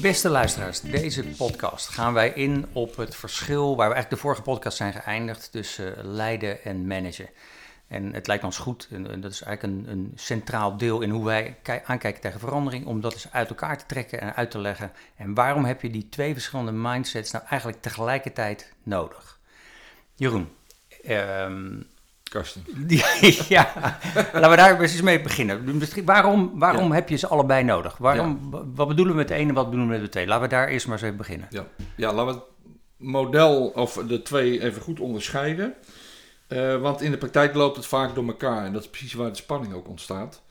Beste luisteraars, deze podcast gaan wij in op het verschil waar we eigenlijk de vorige podcast zijn geëindigd tussen leiden en managen. En het lijkt ons goed, en dat is eigenlijk een, een centraal deel in hoe wij aankijken tegen verandering, om dat eens uit elkaar te trekken en uit te leggen. En waarom heb je die twee verschillende mindsets nou eigenlijk tegelijkertijd nodig? Jeroen, um, Karsten. ja, laten we daar eens mee beginnen. Waarom, waarom heb je ze allebei nodig? Waarom, Wat bedoelen we met de ene en wat bedoelen we met de twee? Laten we daar eerst maar eens even beginnen. Ja, ja laten we het model of de twee even goed onderscheiden. Uh, want in de praktijk loopt het vaak door elkaar en dat is precies waar de spanning ook ontstaat.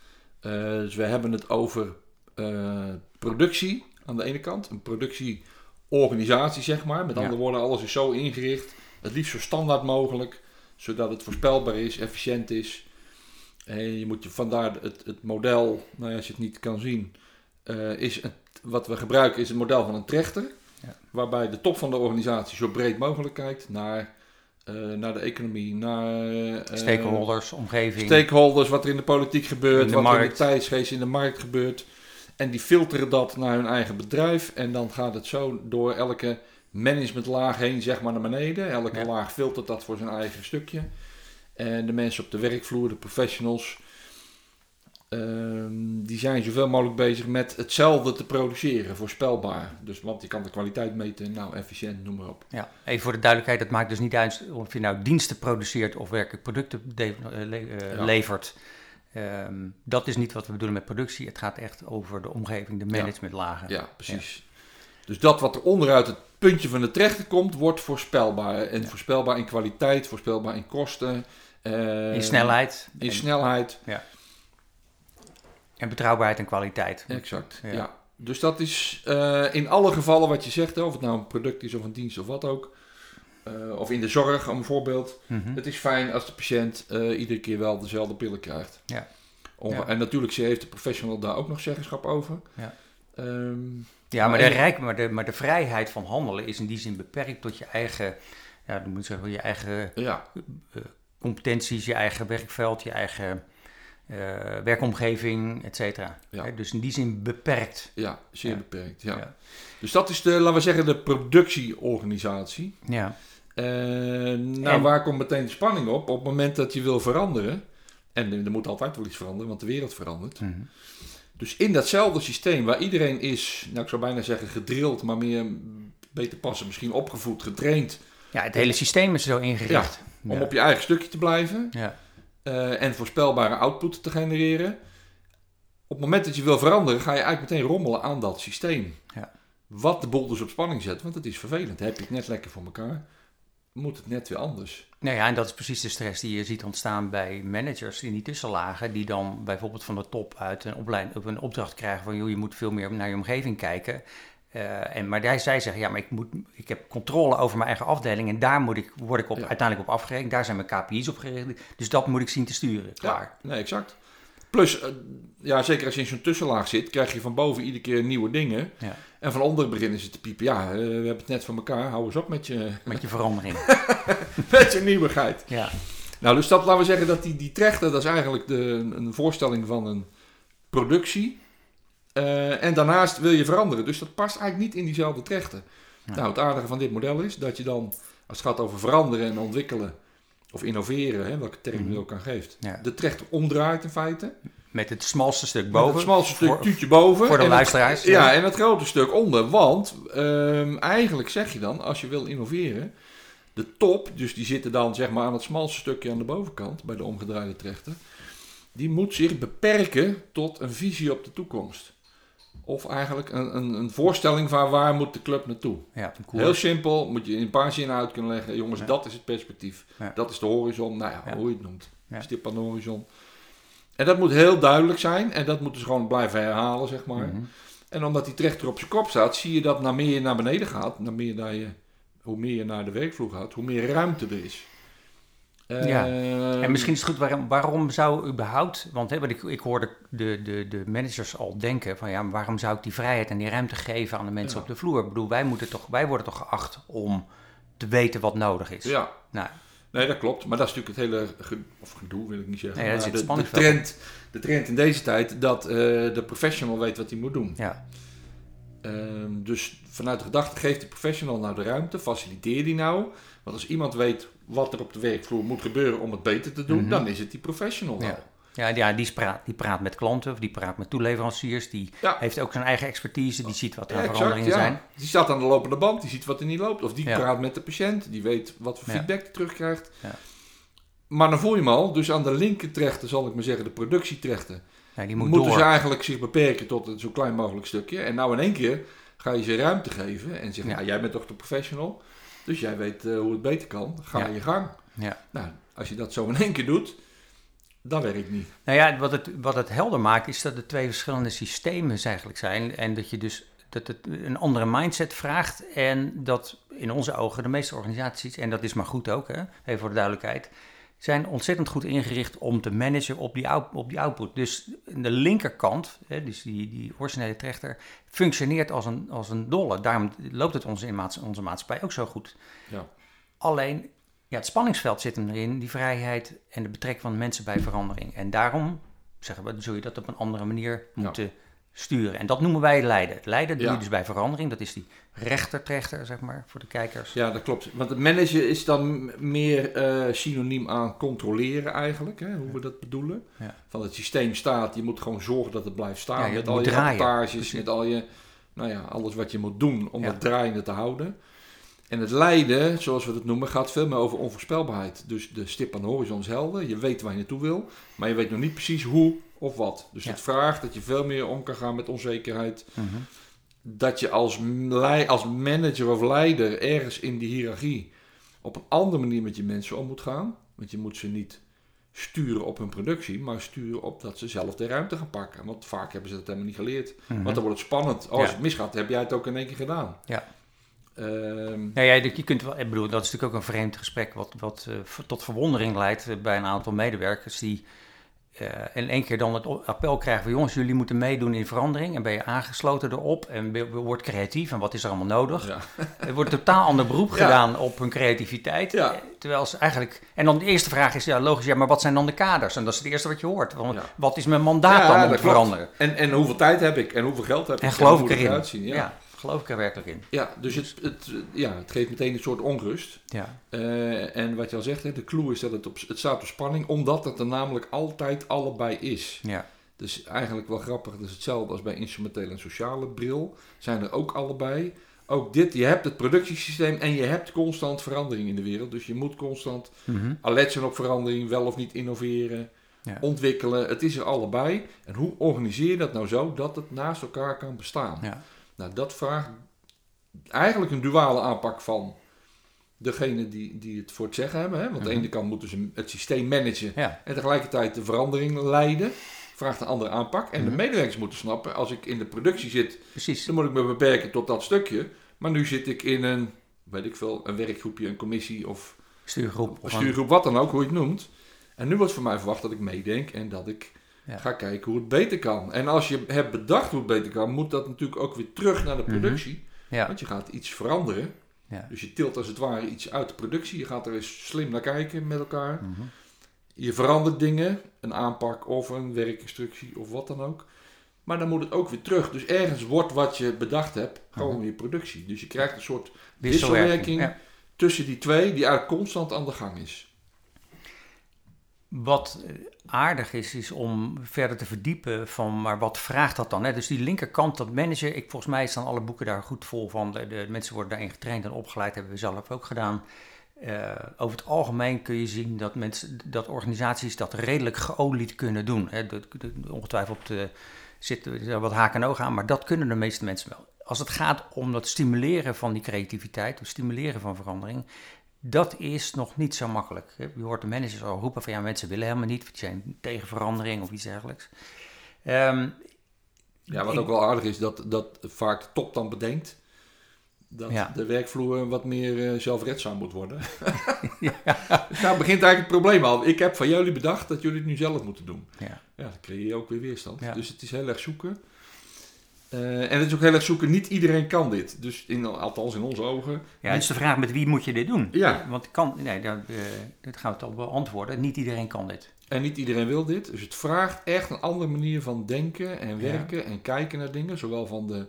Uh, dus we hebben het over uh, productie aan de ene kant, een productieorganisatie zeg maar. Met andere woorden, alles is zo ingericht, het liefst zo standaard mogelijk zodat het voorspelbaar is, efficiënt is. En je moet je vandaar het, het model, nou ja, als je het niet kan zien, uh, is het, wat we gebruiken is het model van een trechter. Ja. Waarbij de top van de organisatie zo breed mogelijk kijkt naar, uh, naar de economie, naar uh, stakeholders, omgeving. Stakeholders, wat er in de politiek gebeurt, wat er in de tijdsgeest in de markt gebeurt. En die filteren dat naar hun eigen bedrijf. En dan gaat het zo door elke managementlaag heen, zeg maar naar beneden. Elke laag filtert dat voor zijn eigen stukje. En de mensen op de werkvloer, de professionals, um, die zijn zoveel mogelijk bezig met hetzelfde te produceren, voorspelbaar. Dus, want je kan de kwaliteit meten, nou efficiënt, noem maar op. Ja, even voor de duidelijkheid, dat maakt dus niet uit of je nou diensten produceert of werkelijk producten uh, levert. Um, dat is niet wat we bedoelen met productie. Het gaat echt over de omgeving, de managementlagen. Ja, precies. Dus dat wat er onderuit het puntje van de trechter komt, wordt voorspelbaar. En voorspelbaar in kwaliteit, voorspelbaar in kosten. Uh, in snelheid. In snelheid. Ja. En betrouwbaarheid en kwaliteit. Exact, ja. Dus dat is uh, in alle gevallen wat je zegt, of het nou een product is of een dienst of wat ook. Uh, of in de zorg, om een voorbeeld. Mm -hmm. Het is fijn als de patiënt iedere keer wel dezelfde pillen krijgt. Ja. ja. En natuurlijk heeft de professional daar ook nog zeggenschap over. Ja. Um, ja, maar de, rijk, maar, de, maar de vrijheid van handelen is in die zin beperkt tot je eigen, ja, dan moet je zeggen, je eigen ja. uh, competenties, je eigen werkveld, je eigen uh, werkomgeving, et cetera. Ja. dus in die zin beperkt. Ja, zeer beperkt. Ja. Dus dat is de, laten we zeggen, de productieorganisatie. Ja. Uh, nou, en, waar komt meteen de spanning op? Op het moment dat je wil veranderen, en er moet altijd wel iets veranderen, want de wereld verandert. Mm -hmm. Dus in datzelfde systeem waar iedereen is, nou ik zou bijna zeggen gedrild, maar meer beter passen, misschien opgevoed, getraind. Ja, het hele systeem is zo ingericht. Ja, om op je eigen stukje te blijven ja. Uh, en voorspelbare output te genereren. Op het moment dat je wil veranderen, ga je eigenlijk meteen rommelen aan dat systeem. Ja. Wat de boel dus op spanning zet, want het is vervelend. Heb je het net lekker voor elkaar moet het net weer anders. Nou ja, en dat is precies de stress die je ziet ontstaan bij managers in die tussenlagen, die dan bijvoorbeeld van de top uit een, opleiding, of een opdracht krijgen van, joh, je moet veel meer naar je omgeving kijken. Uh, en, maar zij zeggen, ja, maar ik, moet, ik heb controle over mijn eigen afdeling en daar moet ik, word ik op, uiteindelijk op afgerekend. Daar zijn mijn KPI's op gericht. Dus dat moet ik zien te sturen. Klaar. Ja, nee, exact. Plus, uh, ja, zeker als je in zo'n tussenlaag zit, krijg je van boven iedere keer nieuwe dingen. Ja. En van onder beginnen ze te piepen. Ja, uh, we hebben het net van elkaar. Hou eens op met je... Met je verandering. met je nieuwigheid. Ja. Nou, dus dat, laten we zeggen dat die, die trechter, dat is eigenlijk de, een voorstelling van een productie. Uh, en daarnaast wil je veranderen. Dus dat past eigenlijk niet in diezelfde trechter. Ja. Nou, het aardige van dit model is dat je dan, als het gaat over veranderen en ontwikkelen, of innoveren, hè, welke term je -hmm. ook aan geeft, ja. de trechter omdraait in feite. Met het smalste stuk boven. Met het smalste stuk voor, tuutje boven. Voor de luisteraars. ja, en het grote stuk onder. Want um, eigenlijk zeg je dan, als je wil innoveren, de top, dus die zitten dan zeg maar aan het smalste stukje aan de bovenkant, bij de omgedraaide trechter, die moet zich beperken tot een visie op de toekomst. Of eigenlijk een, een, een voorstelling van waar moet de club naartoe. Ja, Heel simpel, moet je in een paar zinnen uit kunnen leggen. Jongens, ja. dat is het perspectief. Ja. Dat is de horizon. Nou ja, hoe je het noemt. Stip aan de horizon. En dat moet heel duidelijk zijn. En dat moeten ze gewoon blijven herhalen, zeg maar. Mm -hmm. En omdat die trechter op zijn kop staat, zie je dat naar meer je naar beneden gaat, naar meer naar je, hoe meer je naar de werkvloer gaat, hoe meer ruimte er is. Ja, uh, en misschien is het goed, waarom, waarom zou überhaupt, want, hè, want ik, ik hoorde de, de, de managers al denken van ja, waarom zou ik die vrijheid en die ruimte geven aan de mensen ja. op de vloer? Ik bedoel, wij, moeten toch, wij worden toch geacht om te weten wat nodig is. Ja. Nou, Nee, dat klopt. Maar dat is natuurlijk het hele gedoe, of gedoe wil ik niet zeggen. Nee, de, de, trend, de trend in deze tijd dat uh, de professional weet wat hij moet doen. Ja. Ehm, dus vanuit de gedachte geeft die professional nou de ruimte, faciliteer die nou. Want als iemand weet wat er op de werkvloer moet gebeuren om het beter te doen, Mhm. dan is het die professional Ja. wel. Ja, ja die, praat, die praat met klanten of die praat met toeleveranciers. Die Ja. heeft ook zijn eigen expertise. Die ziet wat er Ja, exact, veranderingen ja. zijn. Die staat aan de lopende band, die ziet wat er niet loopt. Of die praat met de patiënt, die weet wat voor feedback hij terugkrijgt. Ja. Maar dan voel je hem al, dus aan de linkertrechten zal ik maar zeggen, de productietrechten, die moet moeten door. ze eigenlijk zich beperken tot een zo klein mogelijk stukje. En nou in één keer ga je ze ruimte geven en zeggen, Ja. ja. jij bent toch de professional, dus jij weet eh, hoe het beter kan, ga je gang. Ja. Nou, als je dat zo in één keer doet, dat werkt niet. Nou ja, wat het, wat het helder maakt is dat het twee verschillende systemen eigenlijk zijn. En dat je dus dat het een andere mindset vraagt. En dat in onze ogen de meeste organisaties, en dat is maar goed ook, hè, even voor de duidelijkheid, zijn ontzettend goed ingericht om te managen op die, out- op die output. Dus de linkerkant, hè, dus die, die originele trechter, functioneert als een, als een dolle. Daarom loopt het onze, in maats- onze maatschappij ook zo goed. Ja. Alleen, ja, het spanningsveld zit hem erin, die vrijheid en de betrekking van mensen bij verandering. En daarom, zeggen we, zul je dat op een andere manier Ja. moeten sturen. En dat noemen wij leiden. Het leiden doe Ja. je dus bij verandering. Dat is die rechtertrechter, zeg maar, voor de kijkers. Ja, dat klopt. Want het managen is dan meer eh, synoniem aan controleren eigenlijk, hè, hoe we dat bedoelen. Ja. Van het systeem staat, je moet gewoon zorgen dat het blijft staan. Met al je rapportages, met al je, nou ja, alles wat je moet doen om het draaiende te houden. En het lijden, zoals we dat noemen, gaat veel meer over onvoorspelbaarheid. Dus de stip aan de horizon is helder, je weet waar je naartoe wil, maar je weet nog niet precies hoe of wat. Dus Ja. het vraagt dat je veel meer om kan gaan met onzekerheid Mhm. dat je als, als manager of leider ergens in die hiërarchie op een andere manier met je mensen om moet gaan. Want je moet ze niet sturen op hun productie, maar sturen op dat ze zelf de ruimte gaan pakken. Want vaak hebben ze dat helemaal niet geleerd. Mhm. Want dan wordt het spannend. Als Ja. het misgaat, heb jij het ook in één keer gedaan. Ja. Nou ja, je kunt wel, ik bedoel, dat is natuurlijk ook een vreemd gesprek wat, wat eh, tot verwondering leidt eh, bij een aantal medewerkers die eh, in één keer dan het appel krijgen van jongens, jullie moeten meedoen in verandering en ben je aangesloten erop en wordt creatief en wat is er allemaal nodig. ja. Er wordt een totaal ander beroep Ja. gedaan op hun creativiteit. Ja. Terwijl ze eigenlijk. En dan de eerste vraag is ja, logisch, ja, maar wat zijn dan de kaders? En dat is het eerste wat je hoort. Want. Wat is mijn mandaat dan om te veranderen? En, en hoeveel tijd heb ik en hoeveel geld heb ik En geloof ik erin? Ja. Geloof ik er werkelijk in. Ja, dus het, het, ja, het geeft meteen een soort onrust. Ja, Eh, en wat je al zegt, hè, de clue is dat het, op, het staat op spanning, omdat het er namelijk altijd allebei is. ja, Dus eigenlijk wel grappig, dat is hetzelfde als bij instrumentele en sociale bril. Zijn er ook allebei. Ook dit, je hebt het productiesysteem en je hebt constant verandering in de wereld. Dus je moet constant Mhm. alert zijn op verandering, wel of niet innoveren, Ja. ontwikkelen. Het is er allebei. En hoe organiseer je dat nou zo dat het naast elkaar kan bestaan? ja. Nou, dat vraagt eigenlijk een duale aanpak van degene die, die het voor het zeggen hebben. Hè? Want aan de Mhm. ene kant moeten ze het systeem managen ja. en tegelijkertijd de verandering leiden. Vraagt een andere aanpak. En de Mhm. medewerkers moeten snappen, als ik in de productie zit, precies. dan moet ik me beperken tot dat stukje. Maar nu zit ik in een, weet ik veel, een werkgroepje, een commissie of Stuurgroep. of stuurgroep, wat dan ook, hoe je het noemt. En nu wordt van mij verwacht dat ik meedenk en dat ik Ja. ga kijken hoe het beter kan. En als je hebt bedacht hoe het beter kan, moet dat natuurlijk ook weer terug naar de Mhm. productie. Ja, Want je gaat iets veranderen. Ja. Dus je tilt als het ware iets uit de productie. Je gaat er eens slim naar kijken met elkaar. Mhm. Je verandert dingen, een aanpak of een werkinstructie of wat dan ook. Maar dan moet het ook weer terug. Dus ergens wordt wat je bedacht hebt gewoon weer productie. Dus je krijgt een soort wisselwerking. tussen die twee die eigenlijk constant aan de gang is. Wat eh, aardig is, is om verder te verdiepen van, maar wat vraagt dat dan? Hè? Dus die linkerkant, dat managen, ik, volgens mij staan alle boeken daar goed vol van. De, de mensen worden daarin getraind en opgeleid, hebben we zelf ook gedaan. Eh, over het algemeen kun je zien dat, mensen, dat organisaties dat redelijk geolied kunnen doen. Hè? De, de- ongetwijfeld eh, zitten wat haken en ogen aan, maar dat kunnen de meeste mensen wel. Als het gaat om het stimuleren van die creativiteit, het stimuleren van verandering, dat is nog niet zo makkelijk. Je hoort de managers al roepen van ja, mensen willen helemaal niet, die zijn tegen verandering of iets dergelijks. Ehm, Ja, wat ik- ook wel aardig is, dat, dat vaak de top dan bedenkt dat Ja. de werkvloer wat meer eh, zelfredzaam moet worden. ja, daar begint eigenlijk het probleem al. Ik heb van jullie bedacht dat jullie het nu zelf moeten doen. ja, Ja, dan creëer je ook weer weerstand. Ja. Dus het is heel erg zoeken. Eh, en het is ook heel erg zoeken, niet iedereen kan dit. Dus in, althans in onze ogen. ja, het is de vraag met wie moet je dit doen? Ja. Want kan, nee, dat, eh, dat gaan we al beantwoorden. Niet iedereen kan dit. En niet iedereen wil dit. Dus het vraagt echt een andere manier van denken en Ja. werken en kijken naar dingen. Zowel van de,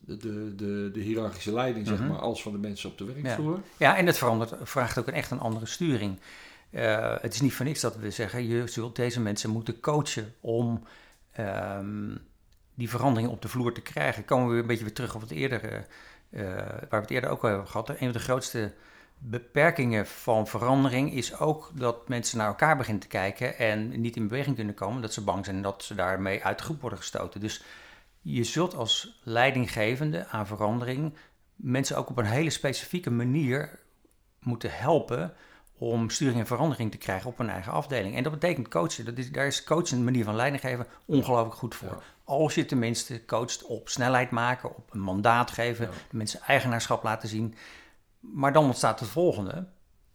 de, de, de, de hiërarchische leiding, zeg Mhm. maar, als van de mensen op de werkvloer. Ja, en het verandert, vraagt ook een echt een andere sturing. Eh, het is niet voor niks dat we zeggen, je zult deze mensen moeten coachen om ehm, die verandering op de vloer te krijgen. Komen we weer een beetje weer terug op het eerdere, eh, waar we het eerder ook al hebben gehad. Een van de grootste beperkingen van verandering is ook dat mensen naar elkaar beginnen te kijken en niet in beweging kunnen komen, dat ze bang zijn dat ze daarmee uit de groep worden gestoten. Dus je zult als leidinggevende aan verandering mensen ook op een hele specifieke manier moeten helpen om sturing en verandering te krijgen op hun eigen afdeling. En dat betekent coachen. Dat is, daar is coachen, een manier van leiding geven, ongelooflijk goed voor. Ja. Als je tenminste coacht op snelheid maken, op een mandaat geven, Ja. de mensen eigenaarschap laten zien. Maar dan ontstaat het volgende.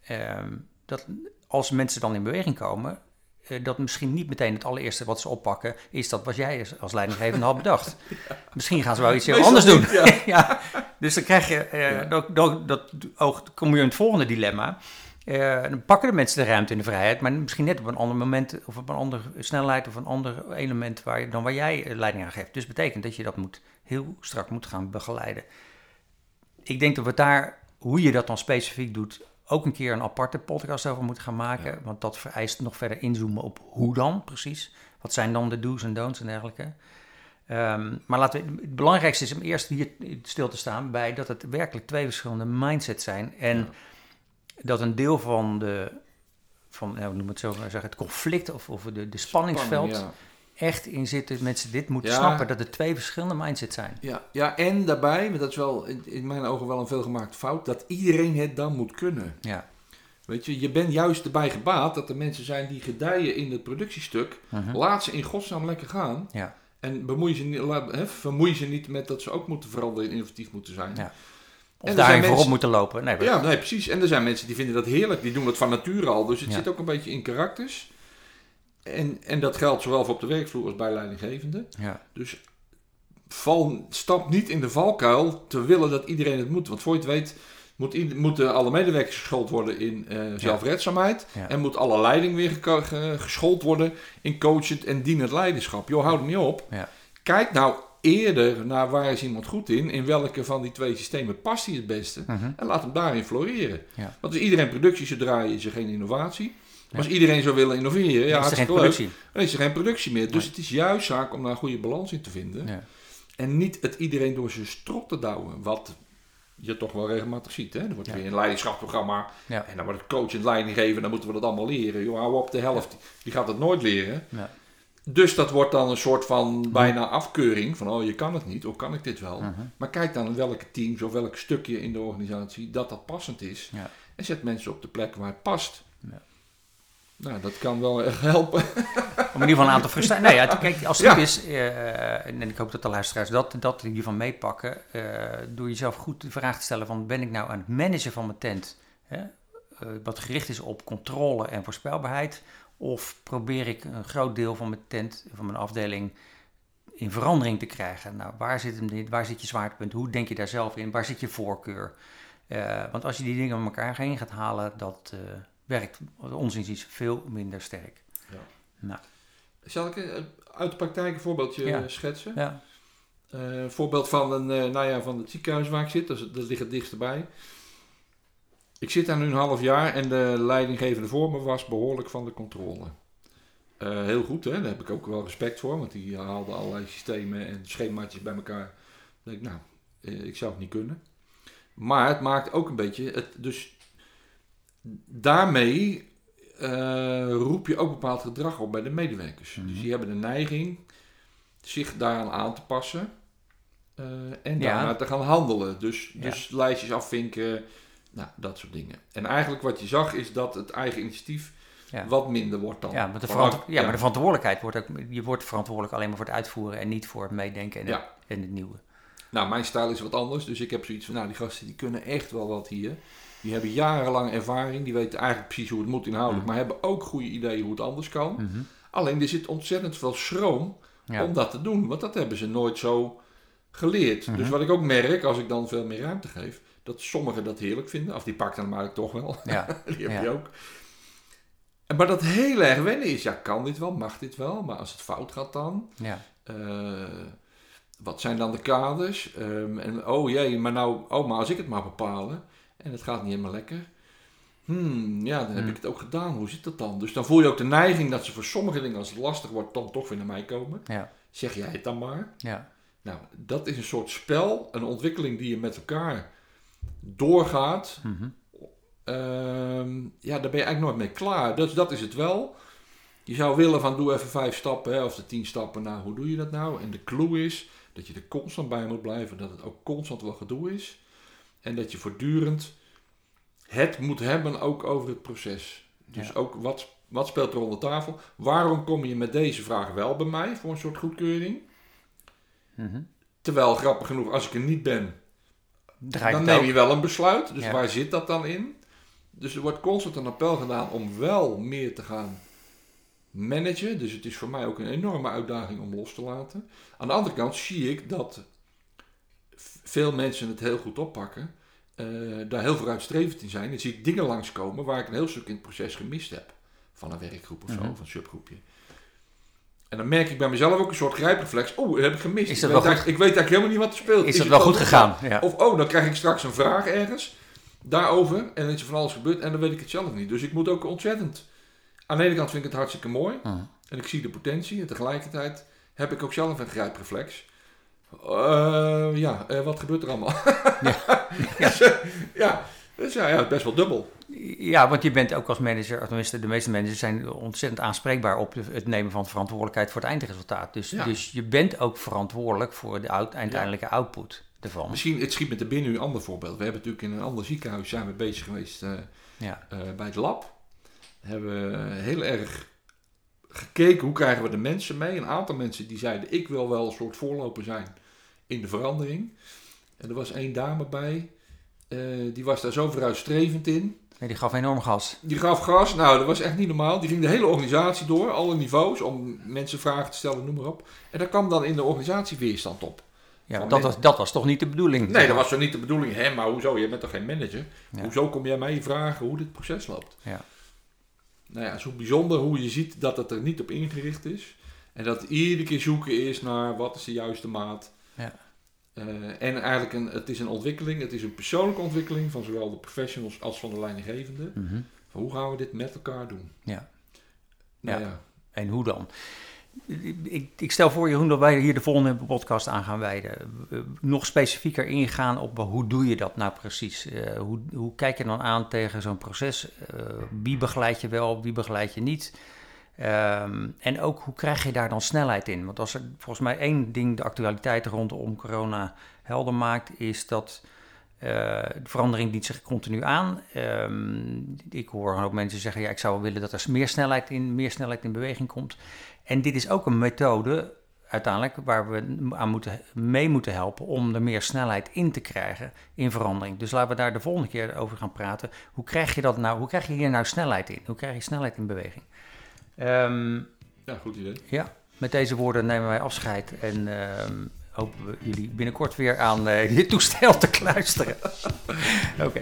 ehm, dat als mensen dan in beweging komen, eh, dat misschien niet meteen het allereerste wat ze oppakken, is dat wat jij als- leidinggevende had bedacht. Misschien gaan ze wel iets heel anders doen. niet, ja. Dus dan krijg je, eh, dat, dat, dat, ook, kom je in het volgende dilemma. Eh, dan pakken de mensen de ruimte en de vrijheid, maar misschien net op een ander moment of op een andere snelheid of een ander element waar je, dan waar jij eh, leiding aan geeft. Dus betekent dat je dat moet, heel strak moet gaan begeleiden. Ik denk dat we daar, hoe je dat dan specifiek doet, ook een keer een aparte podcast over moeten gaan maken. Ja. Want dat vereist nog verder inzoomen op hoe dan precies. Wat zijn dan de do's en don'ts en dergelijke. Ehm, maar laten we, het belangrijkste is om eerst hier stil te staan bij dat het werkelijk twee verschillende mindsets zijn. En Ja. Dat een deel van de, van, nou, noem het zo maar zeggen, het conflict of, of de, de spanningsveld Spanning, echt in zit. Dat mensen dit moeten Ja. snappen, dat het twee verschillende mindsets zijn. ja. Ja, en daarbij, maar dat is wel in, in mijn ogen wel een veelgemaakte fout, dat iedereen het dan moet kunnen. Ja. Weet je, je bent juist erbij gebaat dat er mensen zijn die gedijen in het productiestuk. Mhm. Laat ze in godsnaam lekker gaan. Ja. En bemoei ze niet, laat- hè, vermoei ze niet met dat ze ook moeten veranderen en innovatief moeten zijn. Ja. Of daarin zijn voorop mensen- moeten lopen. Nee, Ja, nee, precies. En er zijn mensen die vinden dat heerlijk. Die doen dat van nature al. Dus het Ja. zit ook een beetje in karakters. En, en dat geldt zowel voor op de werkvloer als bij leidinggevenden. ja. Dus val, stap niet in de valkuil te willen dat iedereen het moet. Want voor je het weet moet, moeten alle medewerkers geschoold worden in eh, zelfredzaamheid. Ja. En moet alle leiding weer geschoold worden in coachend en dienend leiderschap. Joh, houd er niet op. Ja. Kijk nou eerder naar waar is iemand goed in. In welke van die twee systemen past hij het beste. Mhm. En laat hem daarin floreren. Ja. Want als iedereen productie zou draaien, is er geen innovatie. Als iedereen zou willen innoveren, ja, is er geen leuk, productie. dan is er geen productie meer. Dus het is juist zaak om daar een goede balans in te vinden. Ja. En niet het iedereen door zijn strot te douwen. Wat je toch wel regelmatig ziet. Hè? Er wordt Ja. weer een leiderschapsprogramma. Ja. En dan wordt het coach en leiding geven. Dan moeten we dat allemaal leren. Joh, hou op, de helft. Die gaat het nooit leren. Ja. Dus dat wordt dan een soort van bijna afkeuring. Van, oh, je kan het niet. Of kan ik dit wel? Mhm. Maar kijk dan welke teams of welk stukje in de organisatie dat dat passend is. Ja. En zet mensen op de plek waar het past. Ja. Nou, dat kan wel echt helpen. Om in ieder geval een aantal frustraties. Nee, ja, kijk, als het Ja. is, eh, en ik hoop dat de luisteraars dat, dat hiervan meepakken, eh, door jezelf goed de vraag te stellen van ben ik nou aan het managen van mijn tent, hè, eh, wat gericht is op controle en voorspelbaarheid, of probeer ik een groot deel van mijn tent, van mijn afdeling, in verandering te krijgen? Nou, waar zit, hem, dit- waar zit je zwaartepunt? Hoe denk je daar zelf in? Waar zit je voorkeur? Eh, want als je die dingen met elkaar heen gaat halen, dat eh, werkt, ons inziens, veel minder sterk. Zal ik uit de praktijk een voorbeeldje Ja. eh, schetsen? Ja. Een voorbeeld van, een, nou ja, van het ziekenhuis waar ik zit, dat, is, dat ligt het dichtst bij. Ik zit daar nu een half jaar en de leidinggevende voor me was behoorlijk van de controle. Eh, heel goed, hè? daar heb ik ook wel respect voor, want die haalde allerlei systemen en schemaatjes bij elkaar. Dan denk ik, nou, eh, ik zou het niet kunnen. Maar het maakt ook een beetje, het, dus daarmee eh, roep je ook bepaald gedrag op bij de medewerkers. Mhm. Dus die hebben de neiging zich daaraan aan te passen en Ja. daarna te gaan handelen. Dus, Ja. dus lijstjes afvinken, nou, dat soort dingen. En eigenlijk wat je zag is dat het eigen initiatief Ja. wat minder wordt dan. Ja, maar de, ja, maar de verantwoordelijkheid wordt ook... Je wordt verantwoordelijk alleen maar voor het uitvoeren en niet voor het meedenken en, Ja. het, en het nieuwe. Nou, mijn stijl is wat anders. Dus ik heb zoiets van, nou, die gasten die kunnen echt wel wat hier. Die hebben jarenlang ervaring. Die weten eigenlijk precies hoe het moet inhoudelijk. Mhm. Maar hebben ook goede ideeën hoe het anders kan. Mhm. Alleen er zit ontzettend veel schroom Ja. om dat te doen. Want dat hebben ze nooit zo geleerd. Mhm. Dus wat ik ook merk, als ik dan veel meer ruimte geef, dat sommigen dat heerlijk vinden. Of die pakken hem eigenlijk toch wel. Ja. die heb Ja. je ook. Maar dat heel erg wennen is, ja, kan dit wel, mag dit wel, maar als het fout gaat dan? Ja. Eh, wat zijn dan de kaders? Ehm, en oh jee, maar nou, oh, maar als ik het maar bepalen en het gaat niet helemaal lekker. Hmm, ja, dan heb Hmm. ik het ook gedaan. Hoe zit dat dan? Dus dan voel je ook de neiging dat ze voor sommige dingen, als het lastig wordt, dan toch weer naar mij komen. Ja, Zeg jij het dan maar. ja, Nou, dat is een soort spel, een ontwikkeling die je met elkaar doorgaat. mhm, Ehm, ja, daar ben je eigenlijk nooit mee klaar. Dus dat is het wel. Je zou willen van doe even vijf stappen hè, of de tien stappen. Nou, hoe doe je dat nou? En de clue is dat je er constant bij moet blijven. Dat het ook constant wel gedoe is. En dat je voortdurend het moet hebben ook over het proces. Dus Ja. ook wat, wat speelt er onder tafel? Waarom kom je met deze vraag wel bij mij voor een soort goedkeuring? mhm. Terwijl, grappig genoeg, als ik er niet ben, Draait dan neem je wel een besluit. Dus Ja. waar zit dat dan in? Dus er wordt constant een appel gedaan om wel meer te gaan managen. Dus het is voor mij ook een enorme uitdaging om los te laten. Aan de andere kant zie ik dat veel mensen het heel goed oppakken. eh, daar heel vooruitstrevend in zijn. Dan zie ik dingen langskomen waar ik een heel stuk in het proces gemist heb. Van een werkgroep of zo, Mhm. of een subgroepje. En dan merk ik bij mezelf ook een soort grijpreflex. Oh, dat heb ik gemist. Is ik, dat weet wel ik weet eigenlijk helemaal niet wat er speelt. Is dat het wel goed gegaan? Ja. of oh, dan krijg ik straks een vraag ergens daarover en dan is er van alles gebeurd en dan weet ik het zelf niet. Dus ik moet ook ontzettend. Aan de ene kant vind ik het hartstikke mooi Mhm. en ik zie de potentie en tegelijkertijd heb ik ook zelf een grijpreflex. Eh, ja, eh, wat gebeurt er allemaal? Ja. Dus, eh, ja, dus ja, ja, best wel dubbel. Ja, want je bent ook als manager, tenminste de meeste managers zijn ontzettend aanspreekbaar op de- het nemen van verantwoordelijkheid voor het eindresultaat. Dus, Ja. dus je bent ook verantwoordelijk voor de uiteindelijke output ervan. Misschien, het schiet me te binnen nu een ander voorbeeld. We hebben natuurlijk in een ander ziekenhuis zijn we bezig geweest eh, Ja, eh, bij het lab. Hebben we heel erg gekeken hoe krijgen we de mensen mee. Een aantal mensen die zeiden ik wil wel een soort voorloper zijn in de verandering. En er was één dame bij, eh, die was daar zo vooruitstrevend in. Nee, die gaf enorm gas. Die gaf gas, nou dat was echt niet normaal. Die ging de hele organisatie door, alle niveaus, om mensen vragen te stellen, noem maar op. En daar kwam dan in de organisatie weerstand op. Ja, dat men- was, dat was toch niet de bedoeling? Nee, dat was zo niet de bedoeling. Hè, maar hoezo? Je bent toch geen manager? Ja. Hoezo kom jij mij vragen hoe dit proces loopt? Ja. Nou ja, zo bijzonder hoe je ziet dat het er niet op ingericht is. En dat het iedere keer zoeken is naar wat is de juiste maat. Ja. Eh, en eigenlijk, een, het is een ontwikkeling. Het is een persoonlijke ontwikkeling van zowel de professionals als van de leidinggevende. Mhm. Van hoe gaan we dit met elkaar doen? Ja. Nou Ja. ja. En hoe dan? Ik, ik stel voor, Jeroen, dat wij hier de volgende podcast aan gaan wijden. Eh, Nog specifieker ingaan op hoe doe je dat nou precies? Eh, hoe, hoe kijk je dan aan tegen zo'n proces? Eh, wie begeleid je wel, wie begeleid je niet? Ehm, en ook hoe krijg je daar dan snelheid in? Want als er volgens mij één ding de actualiteit rondom corona helder maakt, is dat eh, de verandering dient zich continu aan. Ehm, ik hoor ook mensen zeggen, ja, ik zou willen dat er meer snelheid in, meer snelheid in beweging komt. En dit is ook een methode uiteindelijk waar we aan moeten, mee moeten helpen om er meer snelheid in te krijgen in verandering. Dus laten we daar de volgende keer over gaan praten. Hoe krijg je dat nou? Hoe krijg je hier nou snelheid in? Hoe krijg je snelheid in beweging? Ehm, ja, goed idee. ja, met deze woorden nemen wij afscheid en ehm, hopen we jullie binnenkort weer aan eh, dit toestel te kluisteren. Oké.